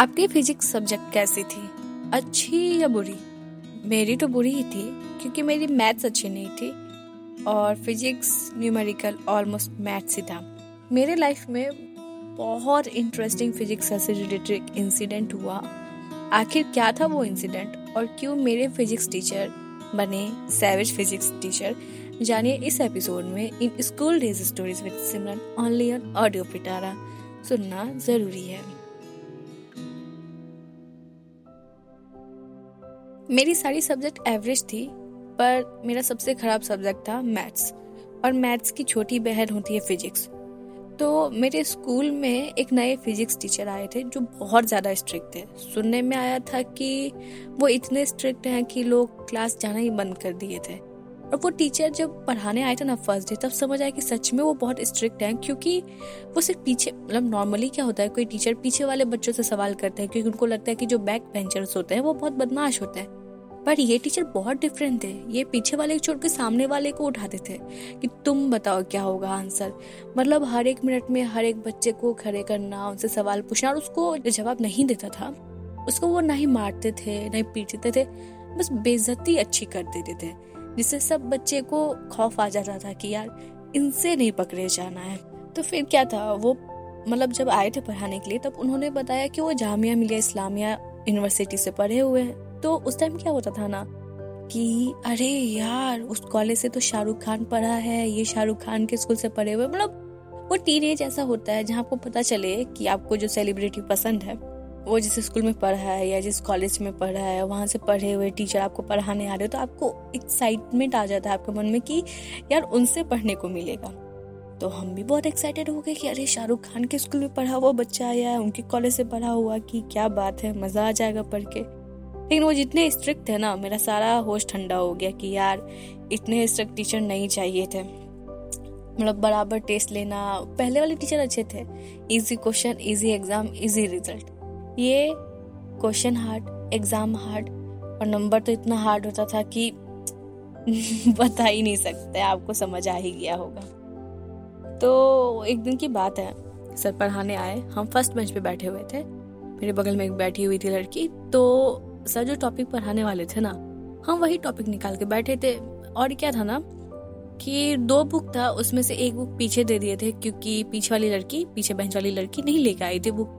आपकी physics subject कैसी थी? अच्छी या बुरी? मेरी तो बुरी ही थी, क्योंकि मेरी मैथ्स अच्छी नहीं थी और फिजिक्स न्यूमेरिकल ऑलमोस्ट मैथ्स ही था। मेरे लाइफ में बहुत इंटरेस्टिंग फिजिक्स से रिलेटेड इंसिडेंट हुआ। आखिर क्या था वो इंसिडेंट और क्यों मेरे फिजिक्स टीचर बने सैवेज फिजिक्स टीचर जानिए इस एपिसोड में in school days stories with Simran only on audio Pitara सुनना ज़रूरी है। मेरी सारी सब्जेक्ट एवरेज थी, पर मेरा सबसे खराब सब्जेक्ट था मैथ्स और मैथ्स की छोटी बहन होती है फिजिक्स तो मेरे स्कूल में एक नए फिजिक्स टीचर आए थे जो बहुत ज़्यादा स्ट्रिक्ट थे। सुनने में आया था कि वो इतने स्ट्रिक्ट हैं कि लोग क्लास जाना ही बंद कर दिए थे। और वो टीचर जब पढ़ाने आए थे ना फ़र्स्ट डे तब समझ आया कि सच में वो बहुत स्ट्रिक्ट हैं, क्योंकि वो सिर्फ़ पीछे मतलब नॉर्मली क्या होता है, कोई टीचर पीछे वाले बच्चों से सवाल करते हैं, क्योंकि उनको लगता है कि जो बैक बेंचर्स होते हैं, वो बहुत बदमाश होते हैं। पर ये टीचर बहुत डिफरेंट थे। ये पीछे वाले छोड़ के सामने वाले को उठाते थे कि तुम बताओ क्या होगा आंसर मतलब हर एक मिनट में हर एक बच्चे को खड़े करना, उनसे सवाल पूछना और उसको जवाब नहीं देता था। उसको वो ना ही मारते थे, ना ही पीटते थे, बस बेजती अच्छी कर देते थे, जिससे सब बच्चे को खौफ आ जाता था कि यार इनसे नहीं पकड़े जाना है। तो फिर क्या था, वो मतलब जब आए थे पढ़ाने के लिए, तब उन्होंने बताया कि वो जामिया मिलिया इस्लामिया यूनिवर्सिटी से पढ़े हुए हैं। तो उस टाइम क्या होता था ना कि, अरे यार, उस कॉलेज से तो शाहरुख खान पढ़ा है, ये शाहरुख खान के स्कूल से पढ़े हुए मतलब वो टीन एज ऐसा होता है जहाँ आपको पता चले कि आपको जो सेलिब्रिटी पसंद है, वो जिस स्कूल में पढ़ा है या जिस कॉलेज में पढ़ा है, वहाँ से पढ़े हुए टीचर आपको पढ़ाने आ रहे हो तो आपको एक्साइटमेंट आ जाता है आपके मन में कि यार उनसे पढ़ने को मिलेगा। तो हम भी बहुत एक्साइटेड हो गए कि अरे शाहरुख खान के स्कूल में पढ़ा हुआ बच्चा आया है, उनके कॉलेज से पढ़ा हुआ कि क्या बात है, मज़ा आ जाएगा पढ़ के। लेकिन वो जितने स्ट्रिक्ट थे ना, मेरा सारा होश ठंडा हो गया कि यार, इतने स्ट्रिक्ट टीचर नहीं चाहिए थे। मतलब बराबर टेस्ट लेना, पहले वाले टीचर अच्छे थे। Easy question easy exam easy result ये क्वेश्चन हार्ड एग्ज़ाम हार्ड और नंबर तो इतना हार्ड होता था कि बता ही नहीं सकते, आपको समझ आ ही गया होगा। तो एक दिन की बात है, सर पढ़ाने आए। हम फ़र्स्ट बेंच पे बैठे हुए थे। मेरे बगल में एक बैठी हुई थी लड़की तो सर जो टॉपिक पढ़ाने वाले थे ना, हम वही टॉपिक निकाल के बैठे थे। और क्या था ना, कि दो बुक था, उसमें से एक बुक पीछे दे दिए थे, क्योंकि पीछे वाली लड़की, पीछे बेंच वाली लड़की नहीं लेके आई थी बुक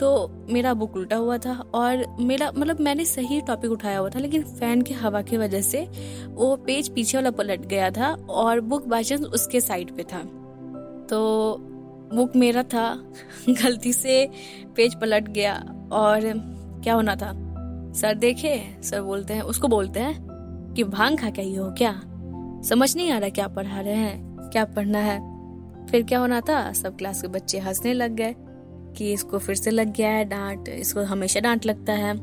तो मेरा बुक उल्टा हुआ था, और मेरा मतलब मैंने सही टॉपिक उठाया हुआ था, लेकिन फ़ैन के हवा की वजह से वो पेज पीछे वाला पलट गया था, और बुक बाई उसके साइड पे था। तो बुक मेरा था, गलती से पेज पलट गया, और क्या होना था? सर देखे सर बोलते हैं, उसको बोलते हैं कि भाँग खा के हो क्या? समझ नहीं आ रहा क्या पढ़ा रहे हैं, क्या पढ़ना है। फिर क्या होना था? सब क्लास के बच्चे हंसने लग गए कि इसको फिर से लग गया है डांट, इसको हमेशा डांट लगता है।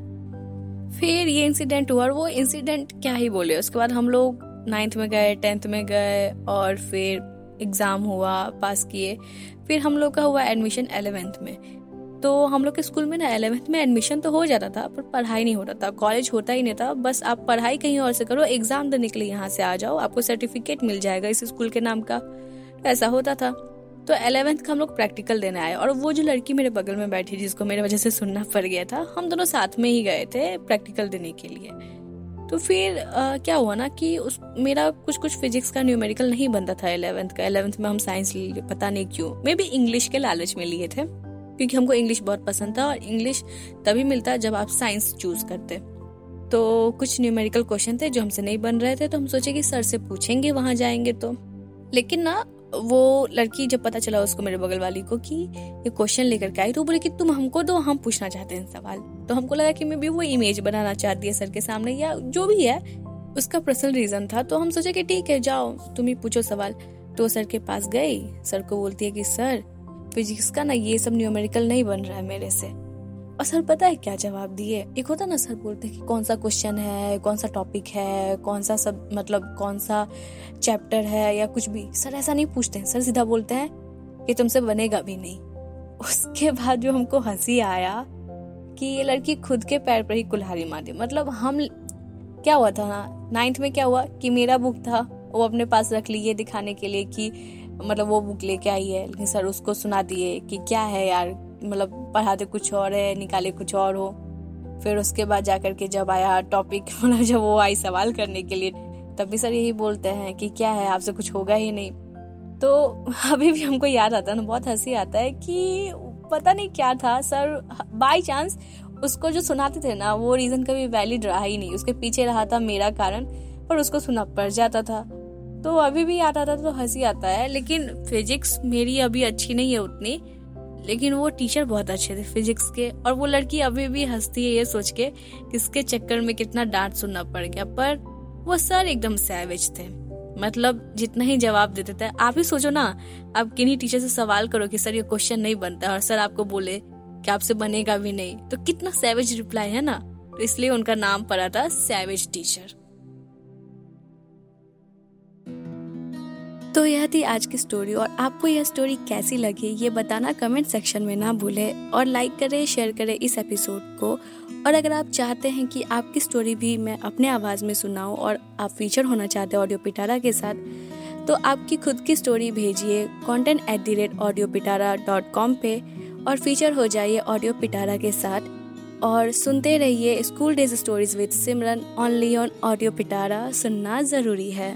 फिर ये इंसिडेंट हुआ और वो इंसिडेंट क्या ही बोले, उसके बाद हम लोग नाइन्थ में गए टेंथ में गए और फिर एग्ज़ाम हुआ पास किए। फिर हम लोग का हुआ एडमिशन एलेवेंथ में। तो हम लोग के स्कूल में ना एलेवेंथ में एडमिशन तो हो जाता था पर पढ़ाई नहीं होता था कॉलेज होता ही नहीं था। बस आप पढ़ाई कहीं और से करो एग्ज़ाम देने के लिए यहाँ से आ जाओ आपको सर्टिफिकेट मिल जाएगा इस स्कूल के नाम का। ऐसा होता था। तो एलेवेंथ का हम लोग प्रैक्टिकल देने आए और वो जो लड़की मेरे बगल में बैठी जिसको मेरे वजह से सुनना पड़ गया था हम दोनों साथ में ही गए थे प्रैक्टिकल देने के लिए। तो फिर आ, क्या हुआ ना कि उस मेरा कुछ कुछ फिजिक्स का न्यूमेरिकल नहीं बनता था एलेवेंथ का। एलेवेंथ में हम साइंस पता नहीं क्यों मे भी इंग्लिश के लालच में लिए थे। क्योंकि हमको इंग्लिश बहुत पसंद था और इंग्लिश तभी मिलता जब आप साइंस चूज़ करते। तो कुछ न्यूमेरिकल क्वेश्चन थे जो हमसे नहीं बन रहे थे तो हम सोचे कि सर से पूछेंगे, वहाँ जाएँगे तो। लेकिन ना, वो लड़की जब पता चला उसको मेरे बगल वाली को कि ये क्वेश्चन लेकर के आई तो बोले कि तुम हमको दो, हम पूछना चाहते हैं सवाल। तो हमको लगा कि मैं भी वो इमेज बनाना चाहती है सर के सामने या जो भी है, उसका पर्सनल रीजन था। तो हम सोचे कि ठीक है, जाओ, तुम ही पूछो सवाल। तो सर के पास गई सर को बोलती है कि सर फिजिक्स का ना ये सब न्यूमेरिकल नहीं बन रहा है मेरे से। और सर पता है क्या जवाब दिए? एक होता ना सर बोलते कि कौन सा क्वेश्चन है, कौन सा टॉपिक है, कौन सा सब मतलब कौन सा चैप्टर है या कुछ भी। सर ऐसा नहीं पूछते हैं, सर सीधा बोलते हैं कि तुमसे बनेगा भी नहीं। उसके बाद जो हमको हँसी आया कि ये लड़की खुद के पैर पर ही कुल्हारी मार। दी मतलब हम, क्या हुआ था ना? नाइन्थ में क्या हुआ कि मेरा बुक था। वो अपने पास रख ली ये दिखाने के लिए कि मतलब वो बुक लेके आई है, लेकिन सर उसको सुना दिए कि क्या है यार मतलब पढ़ाते कुछ और है, निकाले कुछ और हो। फिर उसके बाद जाकर के जब आया टॉपिक मतलब जब वो आई सवाल करने के लिए, तब भी सर यही बोलते हैं कि क्या है, आपसे कुछ होगा ही नहीं। तो अभी भी हमको याद आता है ना, बहुत हँसी आता है कि पता नहीं क्या था, सर बाई चांस उसको जो सुनाते थे ना, वो रीजन कभी वैलिड रहा ही नहीं। उसके पीछे रहा था मेरा कारण पर उसको सुना पड़ जाता था। तो अभी भी याद आता तो हँसी आता है, लेकिन फिजिक्स मेरी अभी अच्छी नहीं है उतनी। लेकिन वो टीचर बहुत अच्छे थे फिजिक्स के, और वो लड़की अभी भी हंसती है ये सोच के किसके चक्कर में कितना डांट सुनना पड़ गया। पर वो सर एकदम सैवेज थे। मतलब जितना ही जवाब देते थे, आप ही सोचो ना, आप किन्हीं टीचर से सवाल करो कि सर ये क्वेश्चन नहीं बनता और सर आपको बोले कि आपसे बनेगा भी नहीं। तो कितना सैवेज रिप्लाई है ना। तो इसलिए उनका नाम पड़ा था सैवेज टीचर तो यह थी आज की स्टोरी और आपको यह स्टोरी कैसी लगी, ये बताना कमेंट सेक्शन में ना भूलें और लाइक करें शेयर करें इस एपिसोड को। और अगर आप चाहते हैं कि आपकी स्टोरी भी मैं अपने आवाज़ में सुनाऊं और आप फीचर होना चाहते हैं ऑडियो पिटारा के साथ तो आपकी खुद की स्टोरी भेजिए content at the rate audio Pitara dot com पे और फीचर हो जाइए ऑडियो पिटारा के साथ। और सुनते रहिए school days stories with Simran only on audio Pitara सुनना ज़रूरी है।